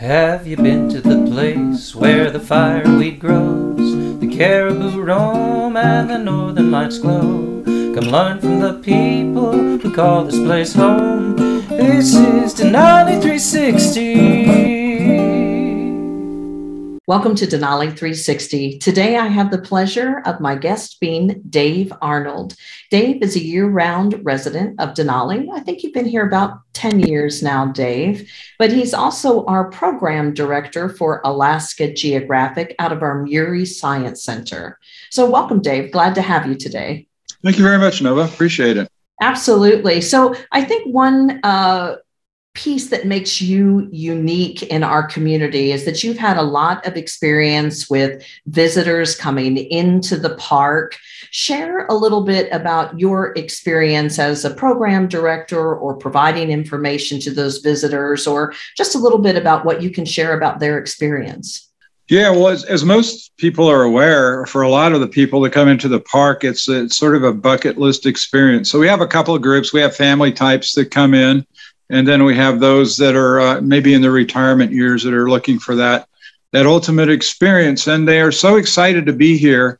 Have you been to the place where the fireweed grows? The caribou roam and the northern lights glow. Come learn from the people who call this place home. This is Denali 360. Welcome to Denali 360. Today I have the pleasure of my guest being Dave Arnold. Dave is a year round resident of Denali. I think you've been here about 10 years now, Dave, but he's also our program director for Alaska Geographic out of our Murie Science Center. So, welcome, Dave. Glad to have you today. Thank you very much, Nova. Appreciate it. Absolutely. So, I think one uh, piece that makes you unique in our community is that you've had a lot of experience with visitors coming into the park. Share a little bit about your experience as a program director or providing information to those visitors, or just a little bit about what you can share about their experience. Yeah, well, as, as, most people are aware, for a lot of the people that come into the park, it's, it's sort of a bucket list experience. So we have a couple of groups. We have family types that come in and then we have those that are uh, maybe in the retirement years that are looking for that that ultimate experience. And they are so excited to be here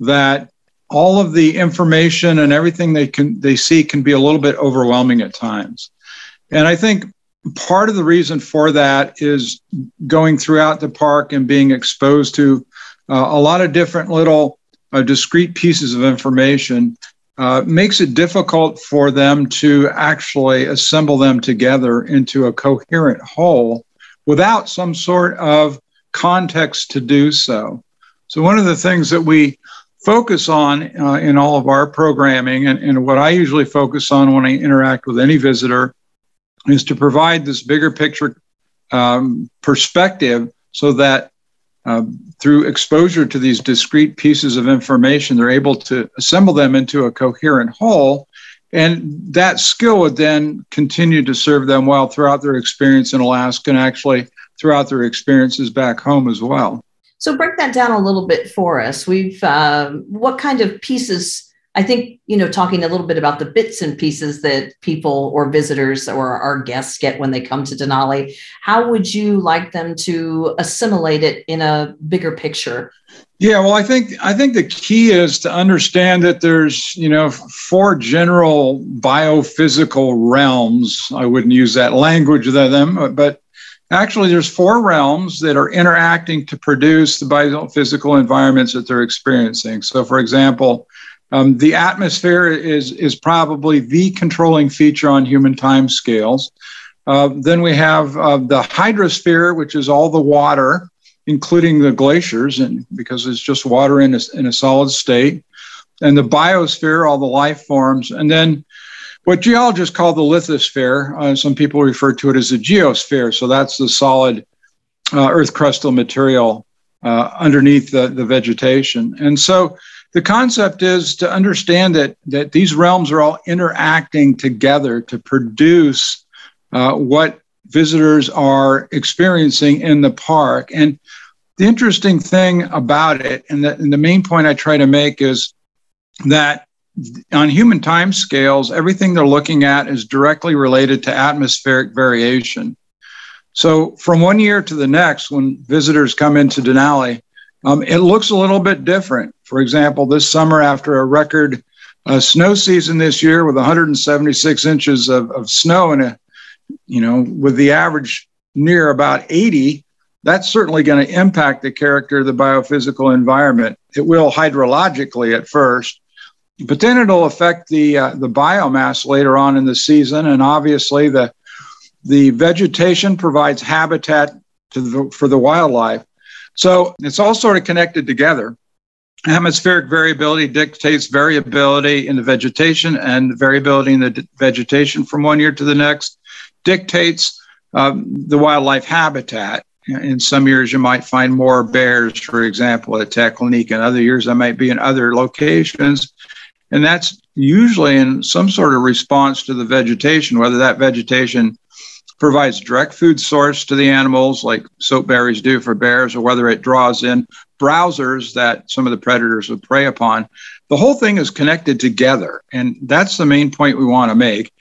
that all of the information and everything they can they see can be a little bit overwhelming at times. And i think part of the reason for that is going throughout the park and being exposed to uh, a lot of different little uh, discrete pieces of information uh, makes it difficult for them to actually assemble them together into a coherent whole without some sort of context to do so. So, one of the things that we focus on uh, in all of our programming, and, and, what I usually focus on when I interact with any visitor, is to provide this bigger picture um, perspective so that uh, through exposure to these discrete pieces of information, they're able to assemble them into a coherent whole. And that skill would then continue to serve them well throughout their experience in Alaska and actually throughout their experiences back home as well. So, break that down a little bit for us. We've, uh, what kind of pieces I think, you know, talking a little bit about the bits and pieces that people or visitors or our guests get when they come to Denali, how would you like them to assimilate it in a bigger picture? Yeah, well, I think I think the key is to understand that there's, you know, four general biophysical realms. I wouldn't use that language of them, but actually there's four realms that are interacting to produce the biophysical environments that they're experiencing. So for example, um, the atmosphere is, is probably the controlling feature on human time scales. Uh, then we have uh, the hydrosphere, which is all the water, including the glaciers, and because it's just water in a, in a solid state. And the biosphere, all the life forms. And then what geologists call the lithosphere, uh, some people refer to it as the geosphere. So that's the solid uh, earth crustal material uh, underneath the, the vegetation. And so the concept is to understand that that these realms are all interacting together to produce uh, what visitors are experiencing in the park. And the interesting thing about it, and the, and the main point I try to make is that on human time scales, everything they're looking at is directly related to atmospheric variation. So, from one year to the next, when visitors come into Denali, um, it looks a little bit different. For example, this summer, after a record uh, snow season this year with 176 inches of, of snow and a, you know, with the average near about 80, that's certainly going to impact the character of the biophysical environment. It will hydrologically at first, but then it'll affect the uh, the biomass later on in the season, and obviously the the vegetation provides habitat the, for the wildlife. So it's all sort of connected together. Atmospheric variability dictates variability in the vegetation, and variability in the d- vegetation from one year to the next dictates um, the wildlife habitat. In some years, you might find more bears, for example, at Teklanika. In other years, I might be in other locations. And that's usually in some sort of response to the vegetation, whether that vegetation provides direct food source to the animals like soap berries do for bears, or whether it draws in browsers that some of the predators would prey upon. The whole thing is connected together. And that's the main point we want to make.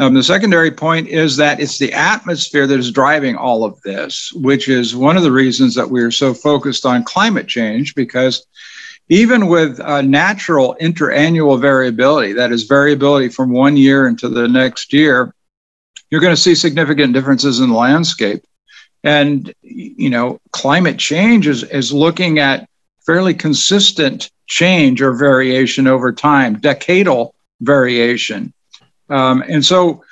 Um, the secondary point is that it's the atmosphere that is driving all of this, which is one of the reasons that we are so focused on climate change, because even with uh, natural interannual variability, that is variability from one year into the next year, you're going to see significant differences in the landscape. And, you know, climate change is, is looking at fairly consistent change or variation over time, decadal variation. Um, and so,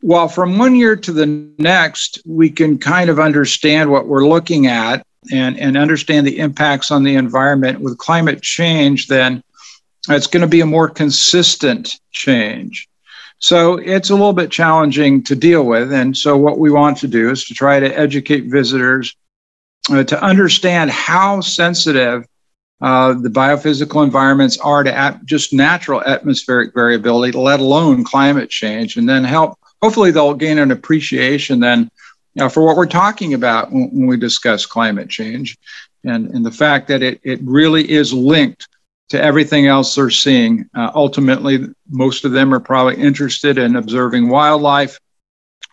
while from one year to the next, we can kind of understand what we're looking at and, and understand the impacts on the environment with climate change, then it's going to be a more consistent change. So it's a little bit challenging to deal with. And so, what we want to do is to try to educate visitors uh, to understand how sensitive uh, the biophysical environments are to at just natural atmospheric variability, let alone climate change, and then help. Hopefully, they'll gain an appreciation then uh, for what we're talking about when, when, we discuss climate change, and and the fact that it it really is linked to everything else they're seeing. Uh, ultimately, most of them are probably interested in observing wildlife.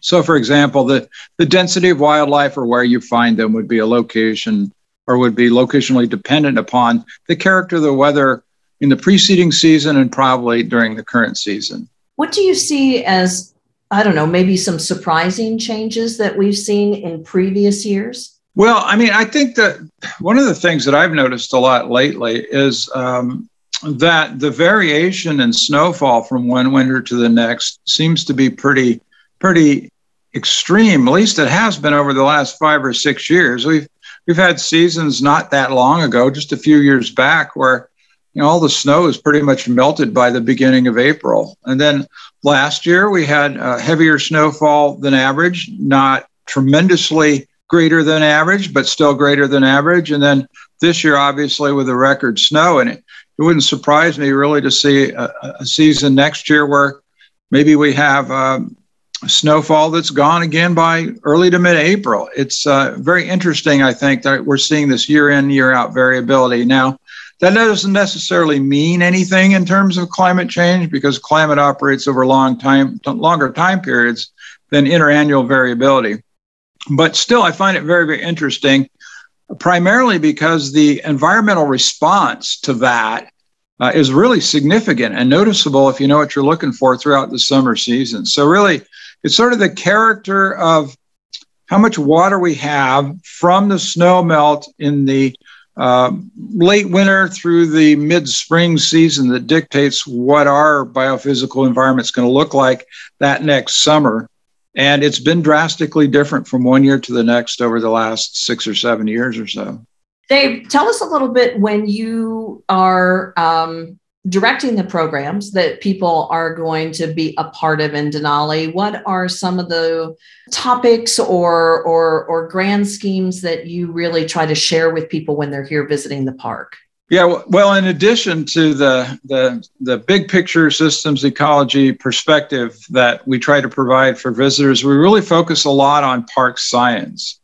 So, for example, the, the density of wildlife or where you find them would be a location or would be locationally dependent upon the character of the weather in the preceding season and probably during the current season. What do you see as, I don't know, maybe some surprising changes that we've seen in previous years? Well, I mean, I think that one of the things that I've noticed a lot lately is um, that the variation in snowfall from one winter to the next seems to be pretty, pretty extreme. At least it has been over the last five or six years. We've we've had seasons not that long ago, just a few years back, where you know all the snow is pretty much melted by the beginning of April. And then last year we had uh, heavier snowfall than average, not tremendously greater than average, but still greater than average. And then this year, obviously, with the record snow, and it, it wouldn't surprise me really to see a, a season next year where maybe we have um, snowfall that's gone again by early to mid-April. It's uh, very interesting, I think, that we're seeing this year-in, year-out variability. Now, that doesn't necessarily mean anything in terms of climate change because climate operates over long time, longer time periods than interannual variability. But still, I find it very, very interesting, primarily because the environmental response to that uh, is really significant and noticeable if you know what you're looking for throughout the summer season. So, really, it's sort of the character of how much water we have from the snow melt in the uh, late winter through the mid spring season that dictates what our biophysical environment is going to look like that next summer. And it's been drastically different from one year to the next over the last six or seven years or so. Dave, tell us a little bit when you are um, directing the programs that people are going to be a part of in Denali, what are some of the topics or, or, or grand schemes that you really try to share with people when they're here visiting the park? Yeah, well, in addition to the, the, the big picture systems ecology perspective that we try to provide for visitors, we really focus a lot on park science.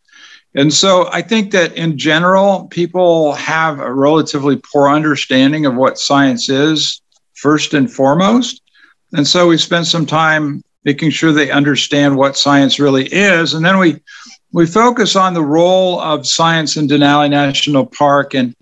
And so I think that in general, people have a relatively poor understanding of what science is, first and foremost. And so we spend some time making sure they understand what science really is. And then we, we focus on the role of science in Denali National Park. And,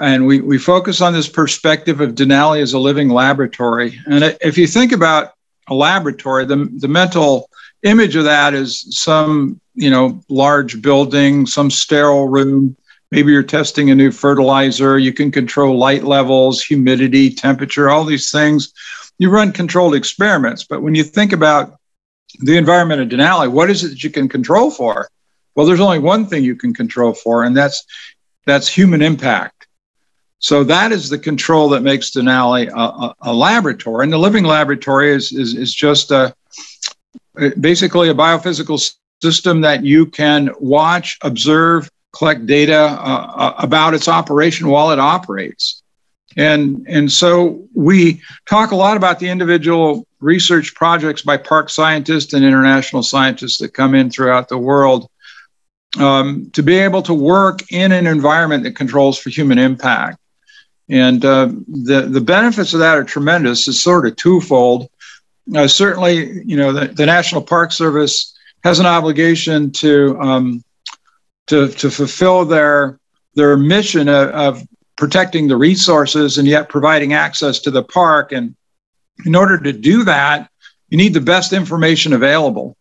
and we, we focus on this perspective of Denali as a living laboratory. And if you think about a laboratory, the, the mental image of that is some you know, large building, some sterile room. Maybe you're testing a new fertilizer. You can control light levels, humidity, temperature, all these things. You run controlled experiments. But when you think about the environment of Denali, what is it that you can control for? Well, there's only one thing you can control for, and that's that's human impact. So that is the control that makes Denali a, a, a laboratory. And the living laboratory is, is, is just a, basically a biophysical system that you can watch, observe, collect data uh, uh, about its operation while it operates. And, and so we talk a lot about the individual research projects by park scientists and international scientists that come in throughout the world um, to be able to work in an environment that controls for human impact. And uh, the, the benefits of that are tremendous. It's sort of twofold. uh, certainly, you know, the, the, National Park Service has an obligation to um, to, to fulfill their their mission of, of protecting the resources and yet providing access to the park. And in order to do that, you need the best information available.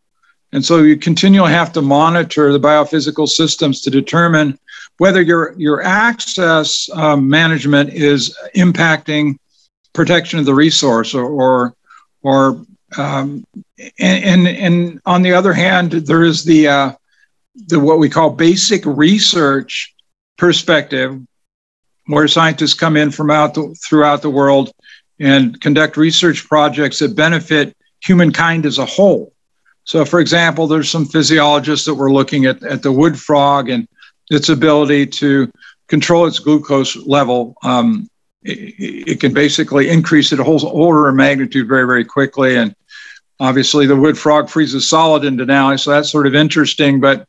And so you continually have to monitor the biophysical systems to determine whether your, your access um, management is impacting protection of the resource or, or, or um, and, and, and, on the other hand, there is the, uh, the what we call basic research perspective, where scientists come in from out the, throughout the world and conduct research projects that benefit humankind as a whole. So, for example, there's some physiologists that were looking at, at the wood frog and its ability to control its glucose level. Um, it, it, can basically increase it a whole order of magnitude very, very quickly. And obviously, the wood frog freezes solid into Denali, so that's sort of interesting. But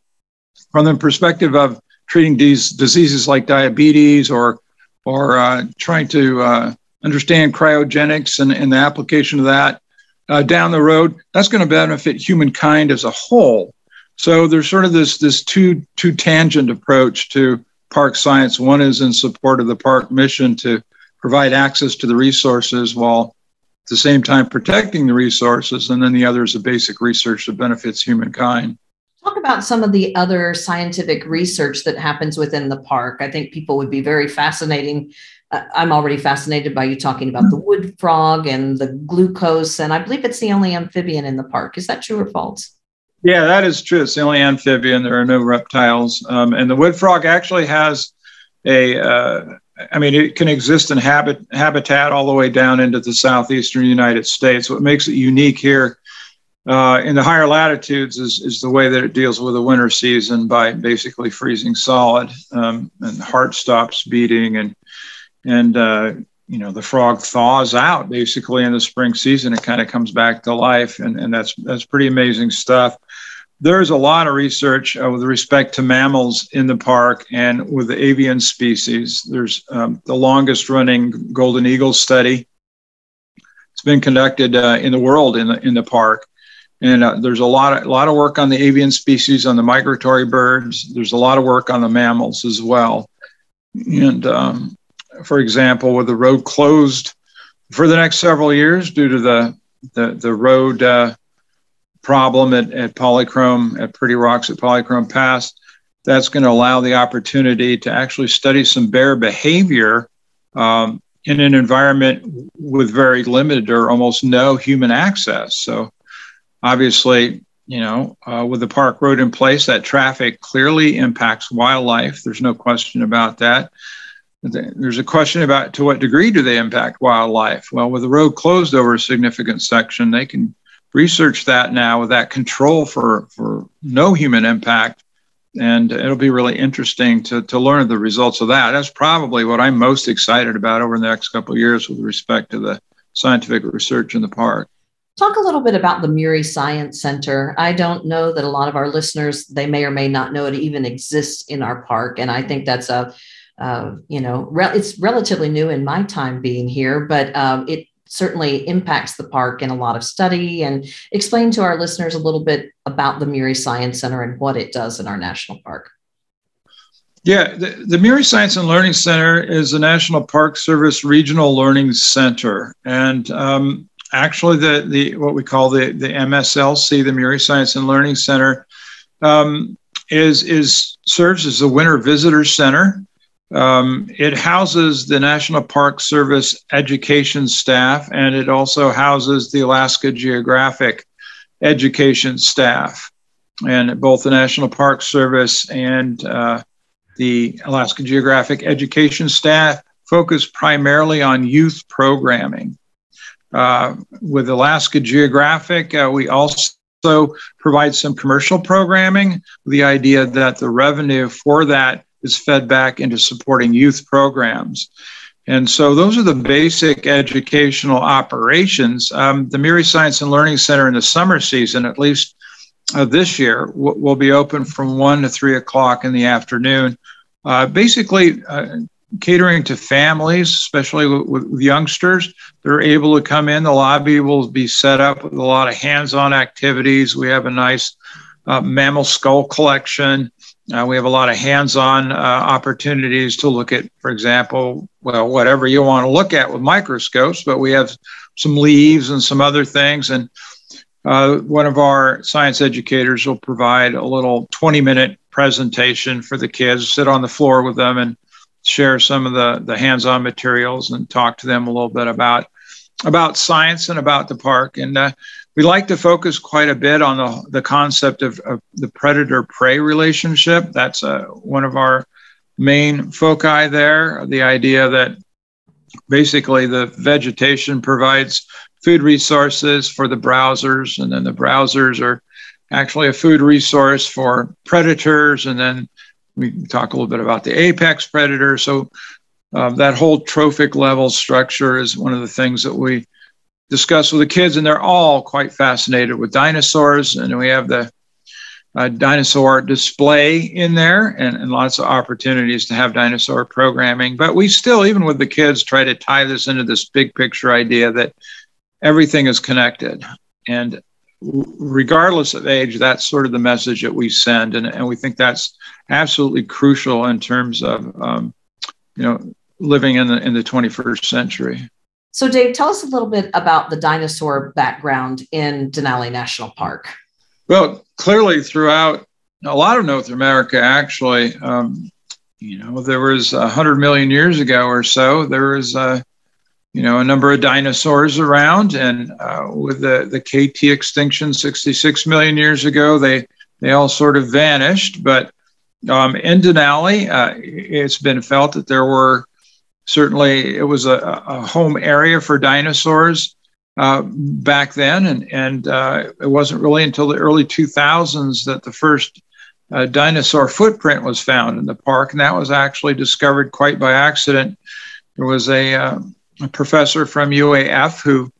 from the perspective of treating these diseases like diabetes or or uh, trying to uh, understand cryogenics and, and the application of that, uh, down the road, that's going to benefit humankind as a whole. So there's sort of this this two two tangent approach to park science. One is in support of the park mission to provide access to the resources while at the same time protecting the resources, and then the other is a basic research that benefits humankind. Talk about some of the other scientific research that happens within the park. I think people would be very fascinating uh, I'm already fascinated by you talking about the wood frog and the glucose, and I believe it's the only amphibian in the park. Is that true or false? Yeah, that is true. It's the only amphibian. There are no reptiles, um, and the wood frog actually has a. Uh, I mean, it can exist in habit, habitat all the way down into the southeastern United States. What makes it unique here uh, in the higher latitudes is, is the way that it deals with the winter season by basically freezing solid, um, and heart stops beating and and uh, you know the frog thaws out basically in the spring season. It kind of comes back to life, and, and that's that's pretty amazing stuff. There's a lot of research uh, with respect to mammals in the park and with the avian species. There's um, the longest running golden eagle study. It's been conducted uh, in the world in the in the park, and uh, there's a lot of a lot of work on the avian species, on the migratory birds. There's a lot of work on the mammals as well, and um, for example, with the road closed for the next several years due to the the, the road uh, problem at, at Polychrome at Pretty Rocks at Polychrome Pass, that's going to allow the opportunity to actually study some bear behavior um, in an environment with very limited or almost no human access. So, obviously, you know, uh, with the park road in place, that traffic clearly impacts wildlife. There's no question about that. There's a question about to what degree do they impact wildlife? Well, with the road closed over a significant section, they can research that now with that control for, for no human impact. And it'll be really interesting to, to learn the results of that. That's probably what I'm most excited about over the next couple of years with respect to the scientific research in the park. Talk a little bit about the Murie Science Center. I don't know that a lot of our listeners, they may or may not know it even exists in our park. And I think that's a uh, you know, re- it's relatively new in my time being here, but um, it certainly impacts the park in a lot of study. And explain to our listeners a little bit about the Murie Science Center and what it does in our national park. Yeah, the, the Science and Learning Center is a National Park Service regional learning center, and um, actually, the the what we call the the MSLC, the Murie Science and Learning Center, um, is is serves as the Winter Visitor Center um, it houses the National Park Service education staff, and it also houses the Alaska Geographic education staff. And both the National Park Service and uh, the Alaska Geographic education staff focus primarily on youth programming. Uh, with Alaska Geographic, uh, we also provide some commercial programming the idea that the revenue for that is fed back into supporting youth programs. And so those are the basic educational operations. Um, the Murie Science and Learning Center in the summer season, at least uh, this year, w- will be open from 1 to 3 o'clock in the afternoon. Uh, basically, uh, catering to families, especially with, with, youngsters. They're able to come in. The lobby will be set up with a lot of hands on activities. We have a nice uh, mammal skull collection. Uh, we have a lot of hands on uh, opportunities to look at, for example, well, whatever you want to look at with microscopes, but we have some leaves and some other things. And uh, one of our science educators will provide a little 20 minute presentation for the kids, sit on the floor with them and share some of the, the hands-on materials and talk to them a little bit about about science and about the park. And uh, we like to focus quite a bit on the, the concept of, of the predator-prey relationship. That's uh, one of our main foci there. The idea that basically the vegetation provides food resources for the browsers, and then the browsers are actually a food resource for predators, and then we talk a little bit about the apex predator. So um, that whole trophic level structure is one of the things that we discuss with the kids, and they're all quite fascinated with dinosaurs. And we have the uh, dinosaur display in there and, and lots of opportunities to have dinosaur programming. But we still, even with the kids, try to tie this into this big picture idea that everything is connected. And regardless of age, that's sort of the message that we send. And, and we think that's absolutely crucial in terms of, um, you know, living in the, in the 21st century. So, Dave, tell us a little bit about the dinosaur background in Denali National Park. Well, clearly, throughout a lot of North America, actually, um, you know, there was a hundred million years ago or so, there was a you know, a number of dinosaurs around, and uh, with the, the KT extinction 66 million years ago, they they all sort of vanished. But um, in Denali, uh, it's been felt that there were certainly it was a, a home area for dinosaurs uh, back then, and and uh, it wasn't really until the early 2000s that the first uh, dinosaur footprint was found in the park, and that was actually discovered quite by accident. There was a uh, a professor from UAF who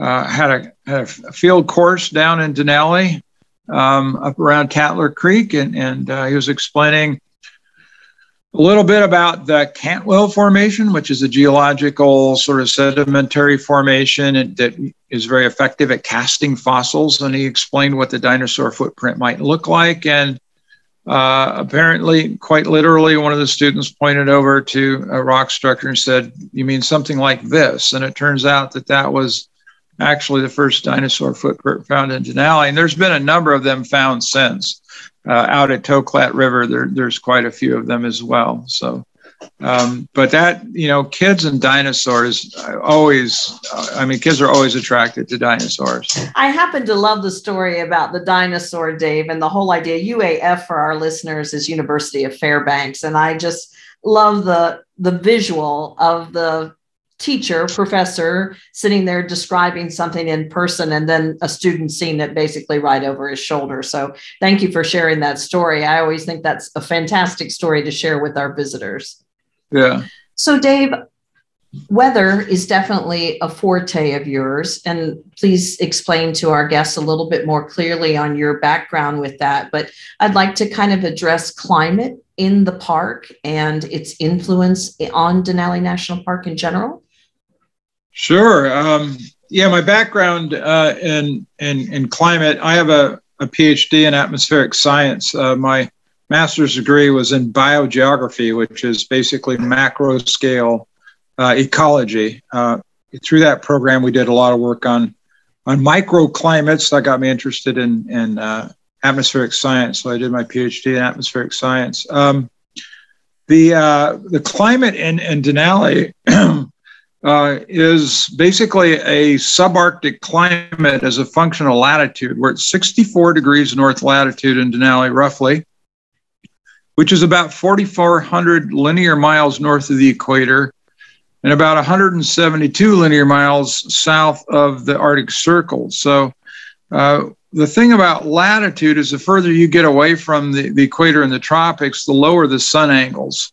uh, had, a, had, a, field course down in Denali um, up around Catler Creek, and, and uh, he was explaining a little bit about the Cantwell Formation, which is a geological sort of sedimentary formation that is very effective at casting fossils. And he explained what the dinosaur footprint might look like. And uh, apparently, quite literally, one of the students pointed over to a rock structure and said, You mean something like this? And it turns out that that was actually the first dinosaur footprint found in Denali. And there's been a number of them found since. Uh, out at Toklat River, there, there's quite a few of them as well. So um, but that, you know, kids and dinosaurs always, I mean, kids are always attracted to dinosaurs. I happen to love the story about the dinosaur, Dave, and the whole idea. UAF for our listeners is University of Fairbanks. And I just love the, the visual of the teacher, professor sitting there describing something in person and then a student seeing it basically right over his shoulder. So thank you for sharing that story. I always think that's a fantastic story to share with our visitors. Yeah. So, Dave, weather is definitely a forte of yours. And please explain to our guests a little bit more clearly on your background with that. But I'd like to kind of address climate in the park and its influence on Denali National Park in general. Sure. Um, yeah, my background uh, in, in, in climate, I have a, a PhD in atmospheric science. Uh, my master's degree was in biogeography, which is basically macro scale uh, ecology. Uh, through that program, we did a lot of work on on microclimates. That got me interested in in uh, atmospheric science. So I did my PhD in atmospheric science. Um, the uh, the climate in, in Denali uh, is basically a subarctic climate as a function of latitude. We're at 64 degrees north latitude in Denali, roughly which is about 4,400 linear miles north of the equator and about 172 linear miles south of the Arctic Circle. So, uh, the thing about latitude is the further you get away from the, the equator and the tropics, the lower the sun angles.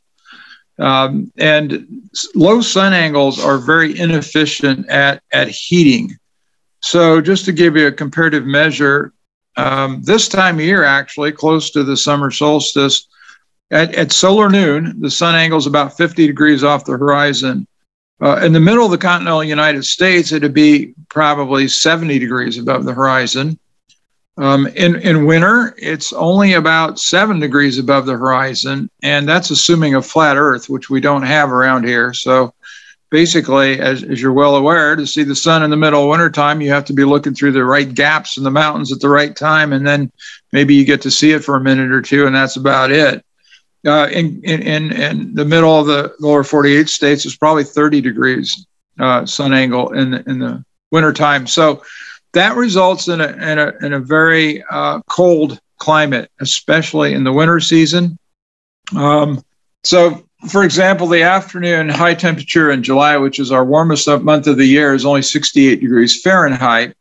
Um, and low sun angles are very inefficient at, at heating. So, just to give you a comparative measure, um, this time of year, actually, close to the summer solstice, at, at solar noon, the sun angle is about 50 degrees off the horizon. Uh, in the middle of the continental United States, it'd be probably 70 degrees above the horizon. Um, in, in winter, it's only about seven degrees above the horizon, and that's assuming a flat Earth, which we don't have around here. So basically, as, as you're well aware, to see the sun in the middle of wintertime, you have to be looking through the right gaps in the mountains at the right time, and then maybe you get to see it for a minute or two, and that's about it. Uh, in, in, in the middle of the lower 48 states, it's probably 30 degrees uh, sun angle in the, in the wintertime. So that results in a, in a, in a very uh, cold climate, especially in the winter season. Um, so, for example, the afternoon high temperature in July, which is our warmest month of the year, is only 68 degrees Fahrenheit.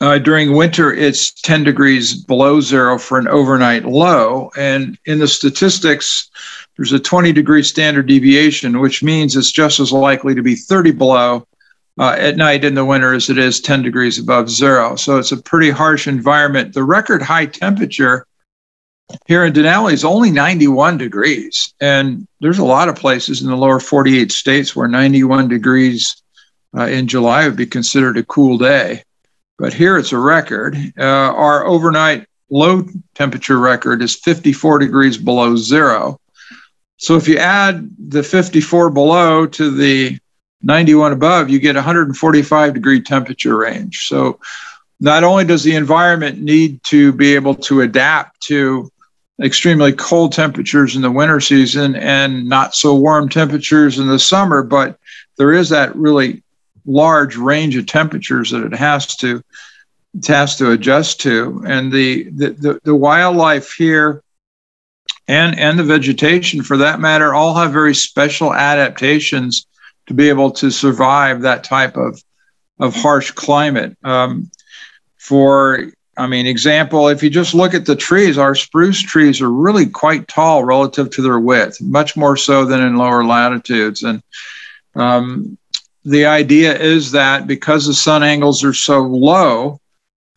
Uh, during winter, it's 10 degrees below zero for an overnight low. And in the statistics, there's a 20 degree standard deviation, which means it's just as likely to be 30 below uh, at night in the winter as it is 10 degrees above zero. So it's a pretty harsh environment. The record high temperature here in Denali is only 91 degrees. And there's a lot of places in the lower 48 states where 91 degrees uh, in July would be considered a cool day. But here it's a record. Uh, our overnight low temperature record is 54 degrees below zero. So if you add the 54 below to the 91 above, you get 145 degree temperature range. So not only does the environment need to be able to adapt to extremely cold temperatures in the winter season and not so warm temperatures in the summer, but there is that really large range of temperatures that it has to it has to adjust to. And the the, the, the wildlife here and and the vegetation for that matter all have very special adaptations to be able to survive that type of of harsh climate. Um, for I mean, example, if you just look at the trees, our spruce trees are really quite tall relative to their width, much more so than in lower latitudes. And um, the idea is that because the sun angles are so low,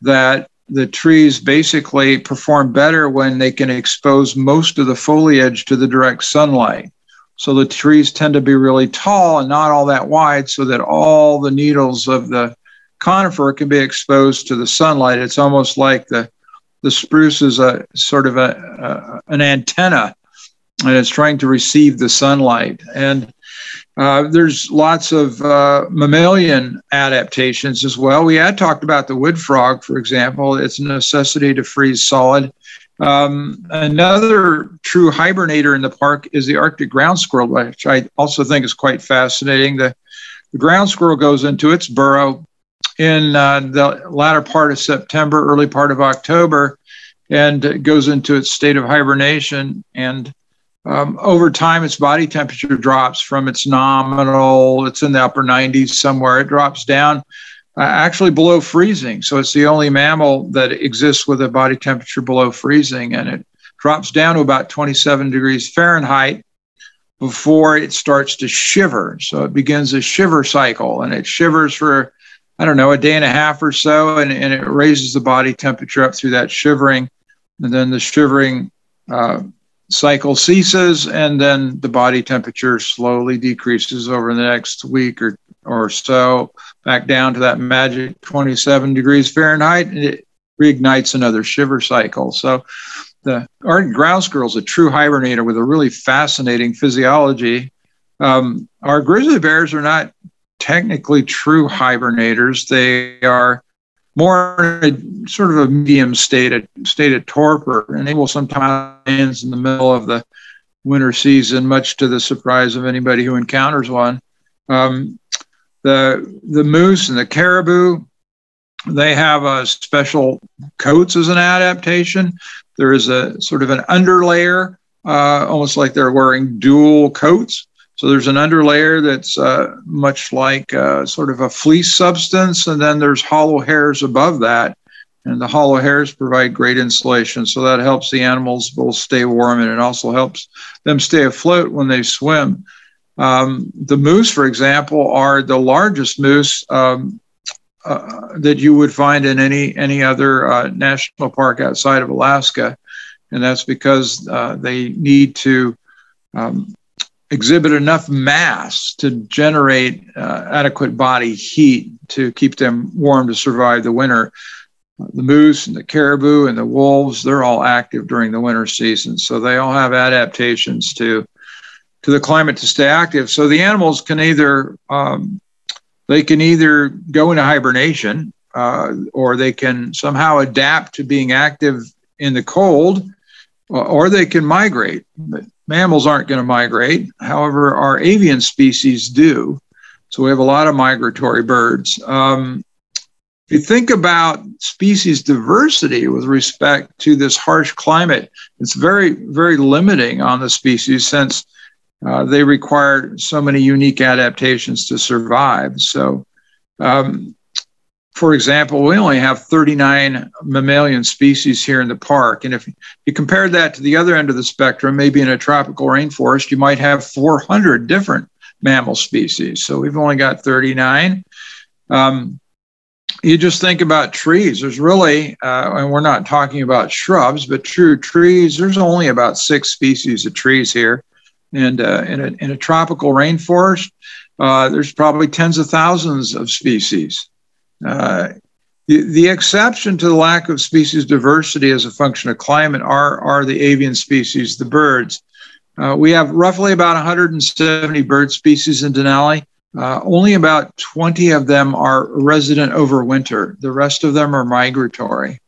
that the trees basically perform better when they can expose most of the foliage to the direct sunlight. So the trees tend to be really tall and not all that wide, so that all the needles of the conifer can be exposed to the sunlight. It's almost like the the spruce is a sort of a, a an antenna, and it's trying to receive the sunlight. And uh, there's lots of uh, mammalian adaptations as well. We had talked about the wood frog, for example. It's a necessity to freeze solid um, another true hibernator in the park is the Arctic ground squirrel, which I also think is quite fascinating. The, the ground squirrel goes into its burrow in uh, the latter part of September, early part of October, and goes into its state of hibernation. And um, over time, its body temperature drops from its nominal, it's in the upper 90s somewhere, it drops down actually below freezing. So it's the only mammal that exists with a body temperature below freezing, and it drops down to about 27 degrees Fahrenheit before it starts to shiver. So it begins a shiver cycle, and it shivers for I don't know a day and a half or so, and, and it raises the body temperature up through that shivering, and then the shivering. Uh, cycle ceases and then the body temperature slowly decreases over the next week or, or so back down to that magic 27 degrees Fahrenheit, and it reignites another shiver cycle. So the Arctic ground squirrel is a true hibernator with a really fascinating physiology. Um, our grizzly bears are not technically true hibernators. They are more a sort of a medium state of, state of torpor, and they will sometimes in the middle of the winter season, much to the surprise of anybody who encounters one. Um, the the moose and the caribou they have a special coats as an adaptation. There is a sort of an underlayer uh, almost like they're wearing dual coats. So there's an underlayer that's uh, much like uh, sort of a fleece substance and then there's hollow hairs above that. And the hollow hairs provide great insulation so that helps the animals both stay warm and it also helps them stay afloat when they swim um, the moose, for example, are the largest moose um, uh, that you would find in any any other uh, national park outside of Alaska. and that's because uh, they need to um, exhibit enough mass to generate uh, adequate body heat to keep them warm to survive the winter. The moose and the caribou and the wolves, they're all active during the winter season. So they all have adaptations to, to the climate to stay active. So the animals can either, um, they can either go into hibernation uh, or they can somehow adapt to being active in the cold or they can migrate. Mammals aren't going to migrate. However, our avian species do. So we have a lot of migratory birds. Um, if you think about species diversity with respect to this harsh climate, it's very, very limiting on the species since uh, they require so many unique adaptations to survive. So, um, for example, we only have 39 mammalian species here in the park. And if you compare that to the other end of the spectrum, maybe in a tropical rainforest, you might have 400 different mammal species. So we've only got 39. Um, you just think about trees. There's really, uh, and we're not talking about shrubs, but true trees, there's only about six species of trees here. And uh, in, a, in a tropical rainforest, uh, there's probably tens of thousands of species. Uh, the, the exception to the lack of species diversity as a function of climate are, are the avian species, the birds. Uh, we have roughly about 170 bird species in Denali. Uh, only about 20 of them are resident over winter. The rest of them are migratory.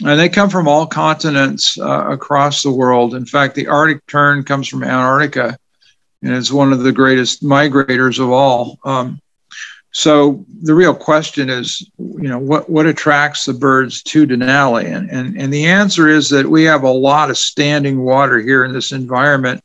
And they come from all continents uh, across the world. In fact, the Arctic tern comes from Antarctica and is one of the greatest migrators of all. Um, so the real question is, you know, what, what attracts the birds to Denali? And, and, and the answer is that we have a lot of standing water here in this environment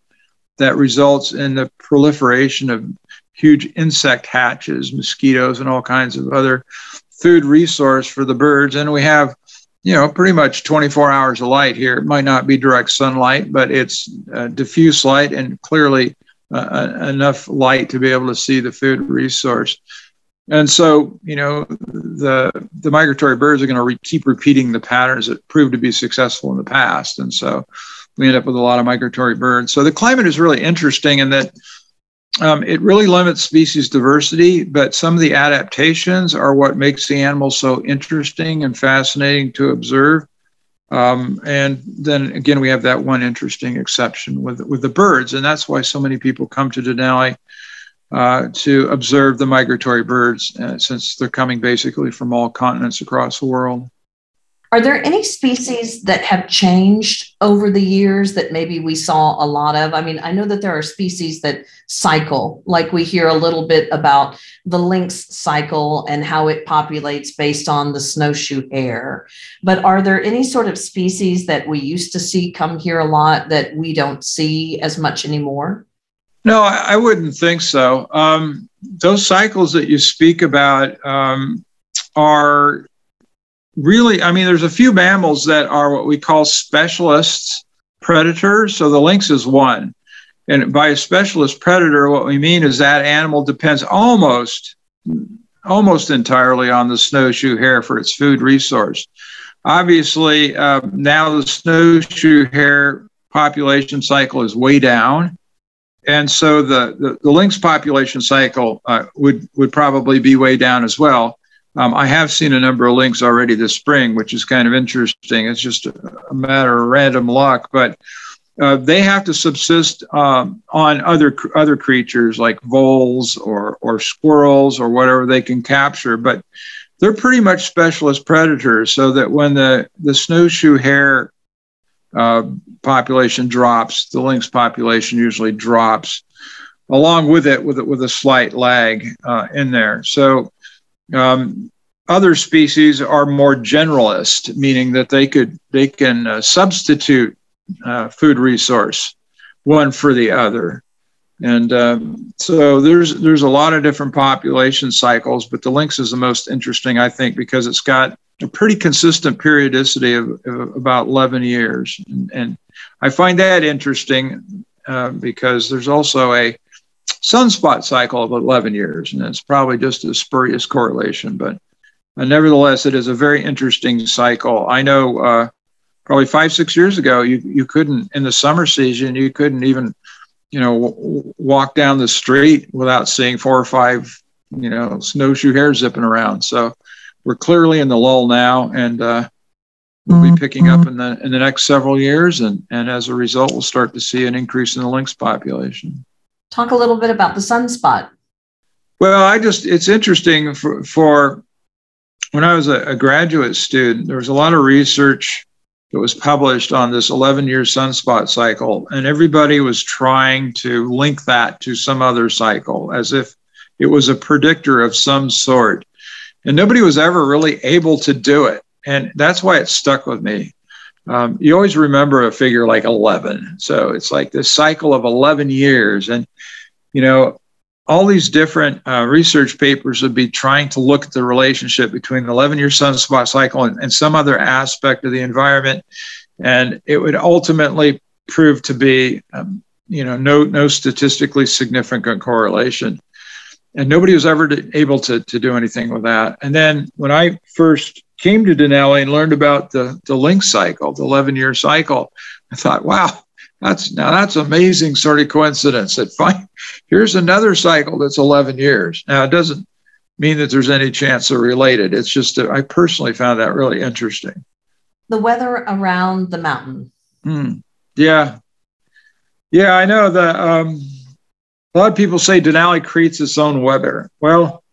that results in the proliferation of huge insect hatches, mosquitoes, and all kinds of other food resource for the birds. And we have, you know, pretty much 24 hours of light here. It might not be direct sunlight, but it's uh, diffuse light and clearly uh, enough light to be able to see the food resource. And so, you know, the the migratory birds are going to re- keep repeating the patterns that proved to be successful in the past, and so we end up with a lot of migratory birds. So the climate is really interesting in that um, it really limits species diversity, but some of the adaptations are what makes the animals so interesting and fascinating to observe. Um, and then again, we have that one interesting exception with with the birds, and that's why so many people come to Denali uh, to observe the migratory birds uh, since they're coming basically from all continents across the world. Are there any species that have changed over the years that maybe we saw a lot of? I mean, I know that there are species that cycle, like we hear a little bit about the lynx cycle and how it populates based on the snowshoe hare. But are there any sort of species that we used to see come here a lot that we don't see as much anymore? No, I, wouldn't think so. Um, those cycles that you speak about um, are really, I mean, there's a few mammals that are what we call specialists predators. So the lynx is one. And by a specialist predator, what we mean is that animal depends almost, almost entirely on the snowshoe hare for its food resource. Obviously, uh, now the snowshoe hare population cycle is way down and so the, the, the lynx population cycle uh, would, would probably be way down as well. Um, I have seen a number of lynx already this spring, which is kind of interesting. It's just a, a matter of random luck, but uh, they have to subsist um, on other other creatures like voles or or squirrels or whatever they can capture. But they're pretty much specialist predators, so that when the the snowshoe hare uh, population drops, the lynx population usually drops along with it with, it with a slight lag uh, in there. So um, other species are more generalist, meaning that they could they can uh, substitute uh, food resource one for the other. And um, so there's there's a lot of different population cycles, but the lynx is the most interesting, I think, because it's got a pretty consistent periodicity of, of about 11 years. And, and, I find that interesting uh, because there's also a sunspot cycle of 11 years, and it's probably just a spurious correlation, but uh, nevertheless, it is a very interesting cycle. I know uh, probably five six years ago you you couldn't in the summer season you couldn't even you know w- walk down the street without seeing four or five you know snowshoe hares zipping around. So we're clearly in the lull now and uh, we'll be picking up in the in the next several years and and as a result we'll start to see an increase in the lynx population talk a little bit about the sunspot well i just it's interesting for, for when i was a, a graduate student there was a lot of research that was published on this 11 year sunspot cycle, and everybody was trying to link that to some other cycle as if it was a predictor of some sort. And nobody was ever really able to do it. And that's why it stuck with me. Um, you always remember a figure like 11. So it's like this cycle of 11 years. And, you know, all these different uh, research papers would be trying to look at the relationship between the 11 year sunspot cycle and, and, some other aspect of the environment. And it would ultimately prove to be, um, you know, no, no statistically significant correlation. And nobody was ever able to, to do anything with that. And then when I first came to Denali and learned about the, the lynx cycle, the 11 year cycle, I thought, wow, that's now that's amazing sort of coincidence that fine, here's another cycle that's 11 years. Now it doesn't mean that there's any chance they're related. It's just that I personally found that really interesting. The weather around the mountain. Hmm. Yeah. Yeah, I know that um, a lot of people say Denali creates its own weather. Well,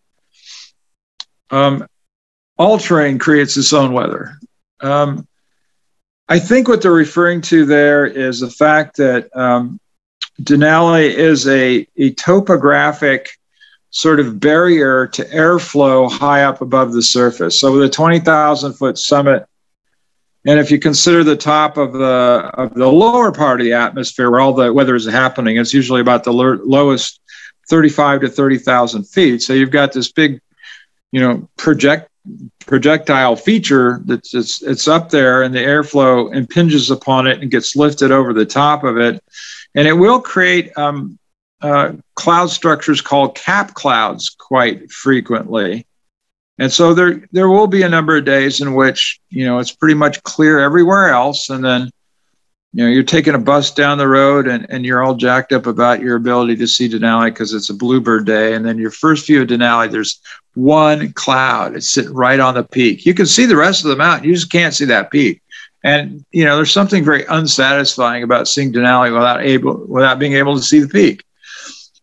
um, all terrain creates its own weather. Um, I think what they're referring to there is the fact that um, Denali is a, a topographic sort of barrier to airflow high up above the surface. So with a 20,000 foot summit, and if you consider the top of the of the lower part of the atmosphere where all the weather is happening, it's usually about the lowest 35 to 30,000 feet. So you've got this big, you know, project projectile feature that's it's, it's up there and the airflow impinges upon it and gets lifted over the top of it. And it will create um, uh, cloud structures called cap clouds quite frequently. And so there there will be a number of days in which you know it's pretty much clear everywhere else. And then you know you're taking a bus down the road and, and you're all jacked up about your ability to see denali because it's a bluebird day. And then your first view of denali there's one cloud. It's sitting right on the peak. You can see the rest of the mountain. You just can't see that peak. And you know there's something very unsatisfying about seeing denali without able without being able to see the peak.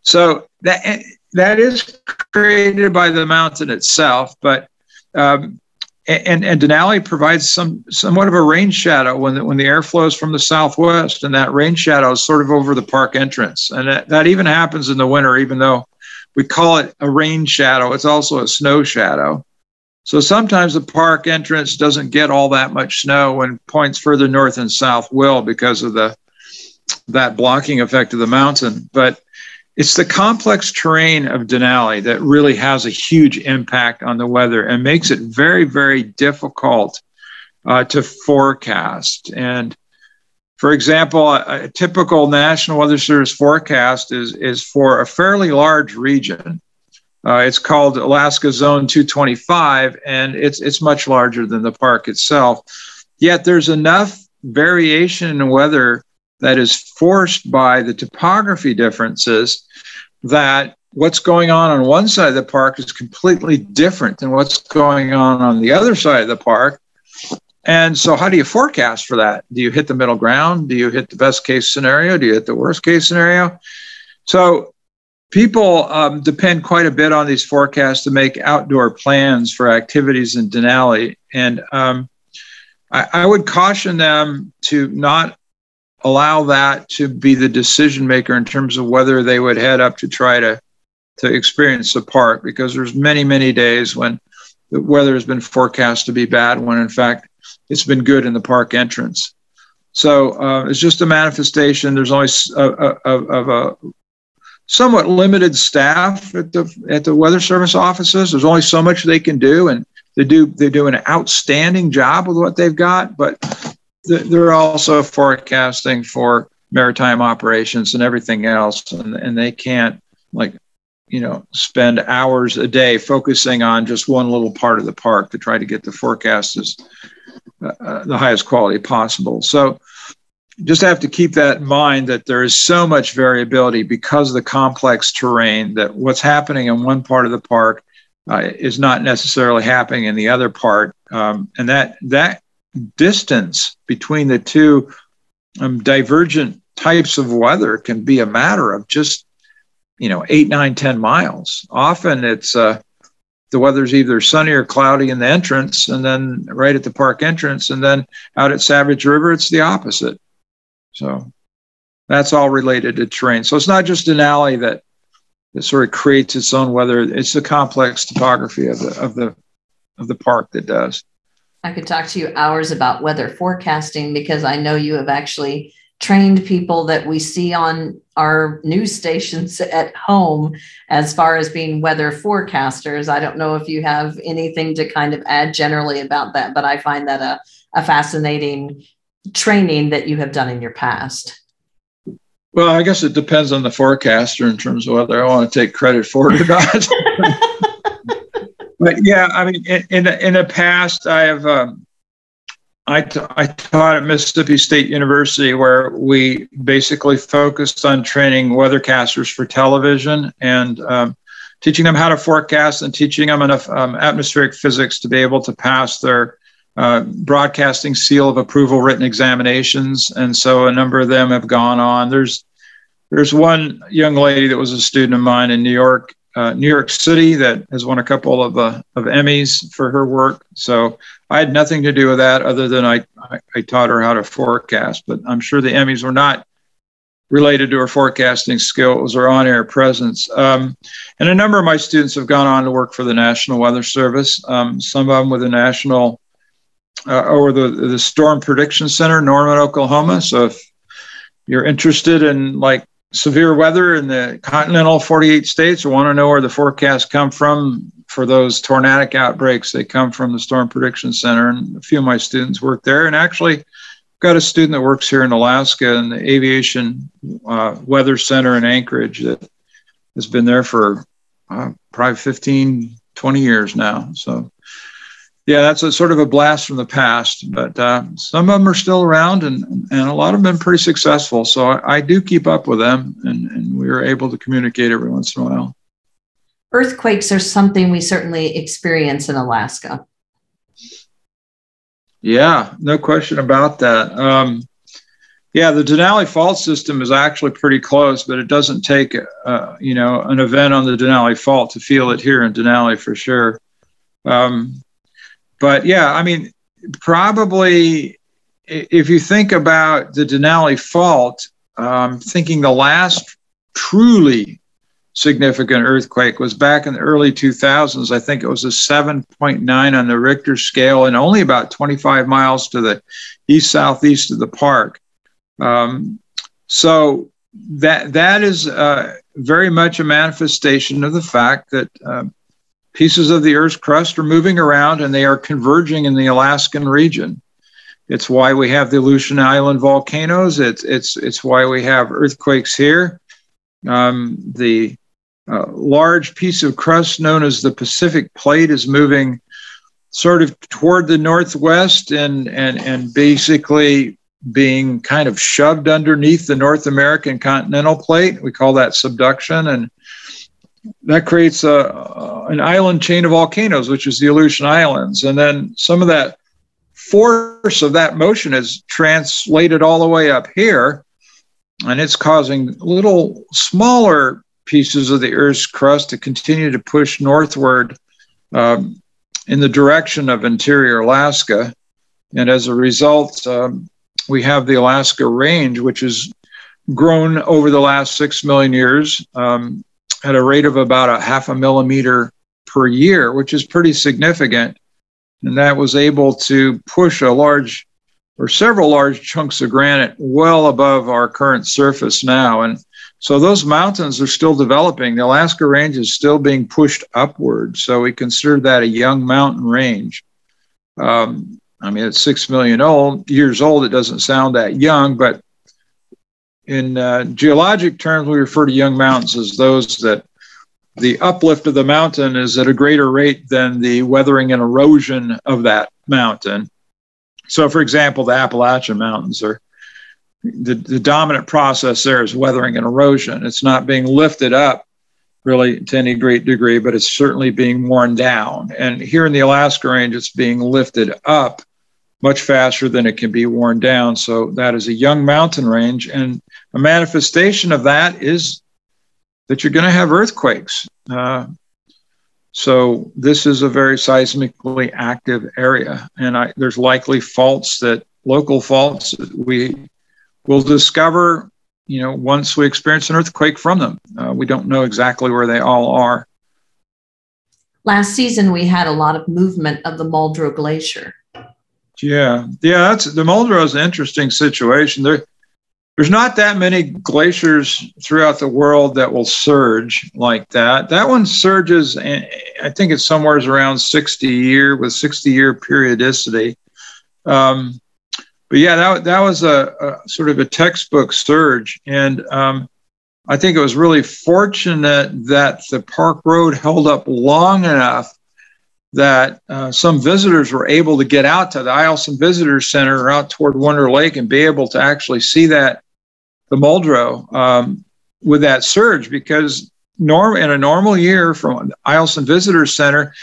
So that that is created by the mountain itself but um, and, and Denali provides some somewhat of a rain shadow when the, when the air flows from the southwest, and that rain shadow is sort of over the park entrance, and that, that even happens in the winter, even though we call it a rain shadow. It's also a snow shadow. So sometimes the park entrance doesn't get all that much snow when points further north and south will because of the that blocking effect of the mountain. But it's the complex terrain of Denali that really has a huge impact on the weather and makes it very, very difficult uh, to forecast. And for example, a, a, typical National Weather Service forecast is, is for a fairly large region. Uh, it's called Alaska Zone 225, and it's, it's much larger than the park itself. Yet there's enough variation in weather that is forced by the topography differences that what's going on on one side of the park is completely different than what's going on on the other side of the park. And so, how do you forecast for that? Do you hit the middle ground? Do you hit the best case scenario? Do you hit the worst case scenario? So, people um, depend quite a bit on these forecasts to make outdoor plans for activities in Denali. And um, I, I would caution them to not allow that to be the decision maker in terms of whether they would head up to try to to experience the park because there's many many days when the weather has been forecast to be bad when in fact it's been good in the park entrance. So uh, it's just a manifestation. There's only a, a, a, of a somewhat limited staff at the at the weather service offices. There's only so much they can do and they do they do an outstanding job with what they've got but they're also forecasting for maritime operations and everything else, and, and they can't like you know spend hours a day focusing on just one little part of the park to try to get the forecast as uh, the highest quality possible. So just have to keep that in mind that there is so much variability because of the complex terrain that what's happening in one part of the park uh, is not necessarily happening in the other part, um, and that that distance between the two um, divergent types of weather can be a matter of just you know eight, nine, ten miles. Often it's uh, the weather's either sunny or cloudy in the entrance, and then right at the park entrance, and then out at Savage River, it's the opposite. So that's all related to terrain. So it's not just Denali that that sort of creates its own weather. It's the complex topography of the of the of the park that does. I could talk to you hours about weather forecasting because I know you have actually trained people that we see on our news stations at home as far as being weather forecasters. I don't know if you have anything to kind of add generally about that, but I find that a, a fascinating training that you have done in your past? Well, I guess it depends on the forecaster in terms of whether I want to take credit for it or not. but yeah, I mean, in in the, past, I have um, I, t- I taught at Mississippi State University, where we basically focused on training weathercasters for television and um, teaching them how to forecast and teaching them enough um, atmospheric physics to be able to pass their uh, broadcasting seal of approval written examinations, and so a number of them have gone on. There's there's one young lady that was a student of mine in New York, uh, New York City, that has won a couple of uh, of Emmys for her work. So I had nothing to do with that, other than I, I I taught her how to forecast. But I'm sure the Emmys were not related to her forecasting skills or on-air presence. Um, and a number of my students have gone on to work for the National Weather Service. Um, some of them with the National uh, or the the Storm Prediction Center, Norman, Oklahoma. So if you're interested in like severe weather in the continental 48 states or want to know where the forecasts come from for those tornadic outbreaks, they come from the Storm Prediction Center. And a few of my students work there. And actually, got a student that works here in Alaska in the Aviation uh, Weather Center in Anchorage that has been there for uh, probably 15, 20 years now. So yeah, that's a sort of a blast from the past, but uh, some of them are still around and, and a lot of them have been pretty successful. So I, I do keep up with them and, and we are able to communicate every once in a while. Earthquakes are something we certainly experience in Alaska. Yeah, no question about that. Um, yeah, the Denali fault system is actually pretty close, but it doesn't take, uh, you know, an event on the Denali fault to feel it here in Denali for sure. Um, but yeah, I mean, probably if you think about the Denali fault, um, thinking the last truly significant earthquake was back in the early 2000s. I think it was a 7.9 on the Richter scale and only about 25 miles to the east southeast of the park. Um, so that that is uh, very much a manifestation of the fact that uh, pieces of the Earth's crust are moving around and they are converging in the Alaskan region. It's why we have the Aleutian Island volcanoes. It's it's it's why we have earthquakes here. Um, the uh, large piece of crust known as the Pacific Plate is moving sort of toward the northwest and and and basically being kind of shoved underneath the North American continental plate. We call that subduction and that creates a, an island chain of volcanoes, which is the Aleutian Islands. And then some of that force of that motion is translated all the way up here, and it's causing little smaller pieces of the Earth's crust to continue to push northward um, in the direction of interior Alaska. And as a result, um, we have the Alaska Range, which has grown over the last six million years. Um, at a rate of about a half a millimeter per year, which is pretty significant. And that was able to push a large or several large chunks of granite well above our current surface now. And so those mountains are still developing. The Alaska Range is still being pushed upward. So we consider that a young mountain range. Um, I mean, it's six million old years old. It doesn't sound that young, but in uh, geologic terms, we refer to young mountains as those that the uplift of the mountain is at a greater rate than the weathering and erosion of that mountain. So, for example, the Appalachian Mountains are the, the dominant process there is weathering and erosion. It's not being lifted up really to any great degree, but it's certainly being worn down. And here in the Alaska Range, it's being lifted up much faster than it can be worn down. So that is a young mountain range. And a manifestation of that is that you're going to have earthquakes. Uh, so this is a very seismically active area. And I, there's likely faults that local faults that we will discover you know, once we experience an earthquake from them. Uh, we don't know exactly where they all are. Last season, we had a lot of movement of the Muldrow Glacier. Yeah, yeah, that's the Muldrow is an interesting situation. There, there's not that many glaciers throughout the world that will surge like that. That one surges, I think it's somewhere around 60 year with 60 year periodicity. Um, but yeah, that, that was a, a sort of a textbook surge. And um, I think it was really fortunate that the park road held up long enough that uh, some visitors were able to get out to the Eielson Visitor Center or out toward Wonder Lake and be able to actually see that the Muldrow um, with that surge because norm in a normal year from Eielson Visitor Center,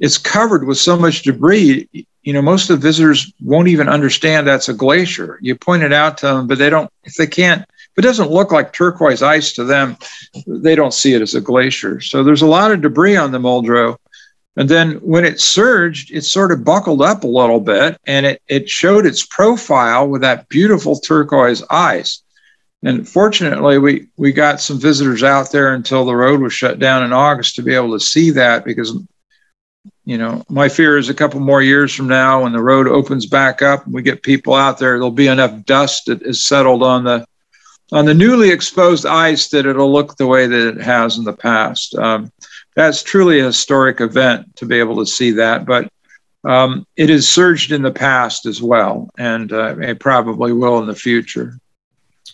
it's covered with so much debris you know, most of the visitors won't even understand that's a glacier. You point it out to them, but they don't, if they can't, if it doesn't look like turquoise ice to them, they don't see it as a glacier. So there's a lot of debris on the Muldrow. And then when it surged, it sort of buckled up a little bit and it, it showed its profile with that beautiful turquoise ice. And fortunately, we, we got some visitors out there until the road was shut down in August to be able to see that because you know, my fear is a couple more years from now, when the road opens back up and we get people out there, there'll be enough dust that is settled on the on the newly exposed ice that it'll look the way that it has in the past. Um, that's truly a historic event to be able to see that, but um, it has surged in the past as well, and uh, it probably will in the future.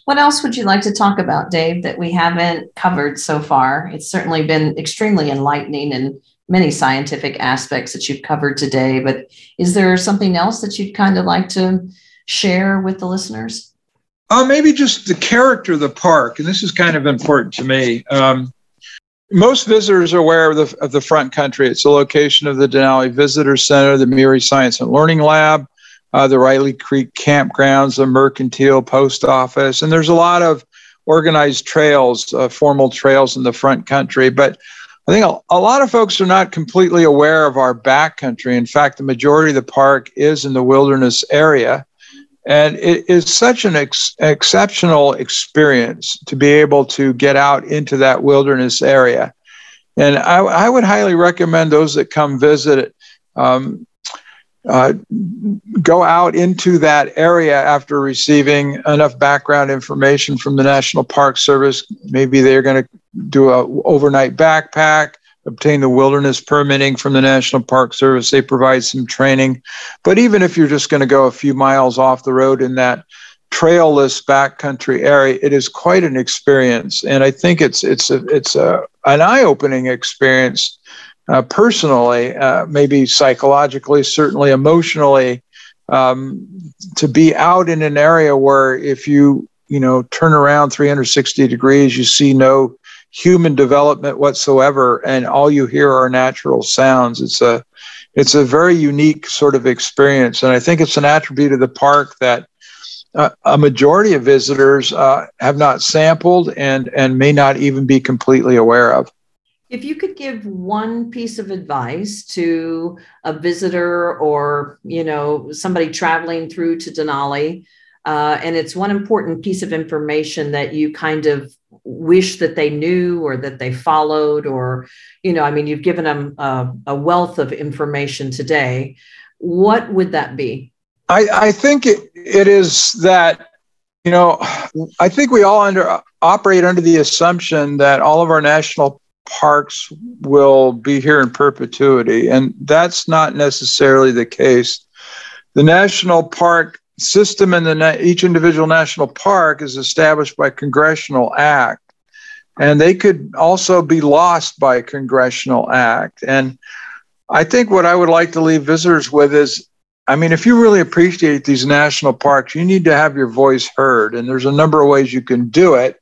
What else would you like to talk about, Dave, that we haven't covered so far? It's certainly been extremely enlightening and many scientific aspects that you've covered today, but is there something else that you'd kind of like to share with the listeners? Uh, maybe just the character of the park, and this is kind of important to me. Um, most visitors are aware of the, of the front country. It's the location of the Denali Visitor Center, the Murie Science and Learning Lab, uh, the Riley Creek campgrounds, the Mercantile Post Office, and there's a lot of organized trails, uh, formal trails in the front country. But I think a, a, lot of folks are not completely aware of our backcountry. In fact, the majority of the park is in the wilderness area. And it is such an ex- exceptional experience to be able to get out into that wilderness area. And I, I would highly recommend those that come visit um, uh, go out into that area after receiving enough background information from the National Park Service. Maybe they're going to do a overnight backpack, obtain the wilderness permitting from the National Park Service. They provide some training. But even if you're just going to go a few miles off the road in that trailless backcountry area, it is quite an experience. And I think it's it's a, it's a, an eye-opening experience uh, personally, uh, maybe psychologically, certainly emotionally, um, to be out in an area where if you you know turn around 360 degrees, you see no human development whatsoever, and all you hear are natural sounds. It's a it's a very unique sort of experience, and I think it's an attribute of the park that uh, a majority of visitors uh, have not sampled and and may not even be completely aware of. If you could give one piece of advice to a visitor or you know somebody traveling through to Denali, uh, and it's one important piece of information that you kind of wish that they knew or that they followed, or you know, I mean, you've given them a, a wealth of information today. What would that be? I, I think it, it is that you know, I think we all under operate under the assumption that all of our national parks will be here in perpetuity, and that's not necessarily the case. The national park system in the each individual national park is established by congressional act, and they could also be lost by congressional act. And I think what I would like to leave visitors with is I mean, if you really appreciate these national parks, you need to have your voice heard. And there's a number of ways you can do it.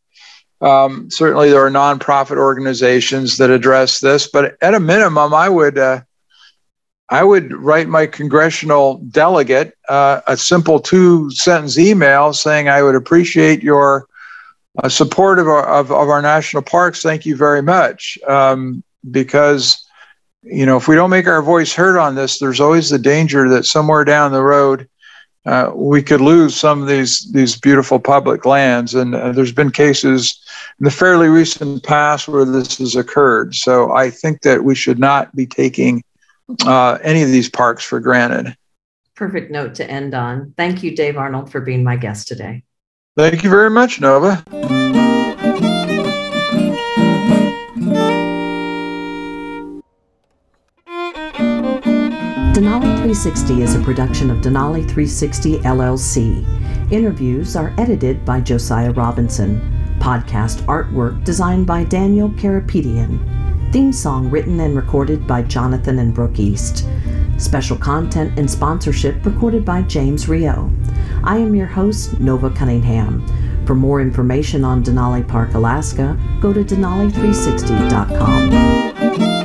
Um, certainly, there are nonprofit organizations that address this, but at a minimum, I would uh, I would write my congressional delegate uh, a simple two sentence email saying I would appreciate your uh, support of our, of, of, our national parks. Thank you very much. Um, because, you know, if we don't make our voice heard on this, there's always the danger that somewhere down the road, uh, we could lose some of these these beautiful public lands. And uh, there's been cases in the fairly recent past where this has occurred. So I think that we should not be taking uh, any of these parks for granted. Perfect note to end on. Thank you, Dave Arnold, for being my guest today. Thank you very much, Nova. Denali 360 is a production of Denali 360 LLC. Interviews are edited by Josiah Robinson. Podcast artwork designed by Daniel Karapetian. Theme song written and recorded by Jonathan and Brooke East. Special content and sponsorship recorded by James Rio. I am your host, Nova Cunningham. For more information on Denali Park, Alaska, go to denali360.com.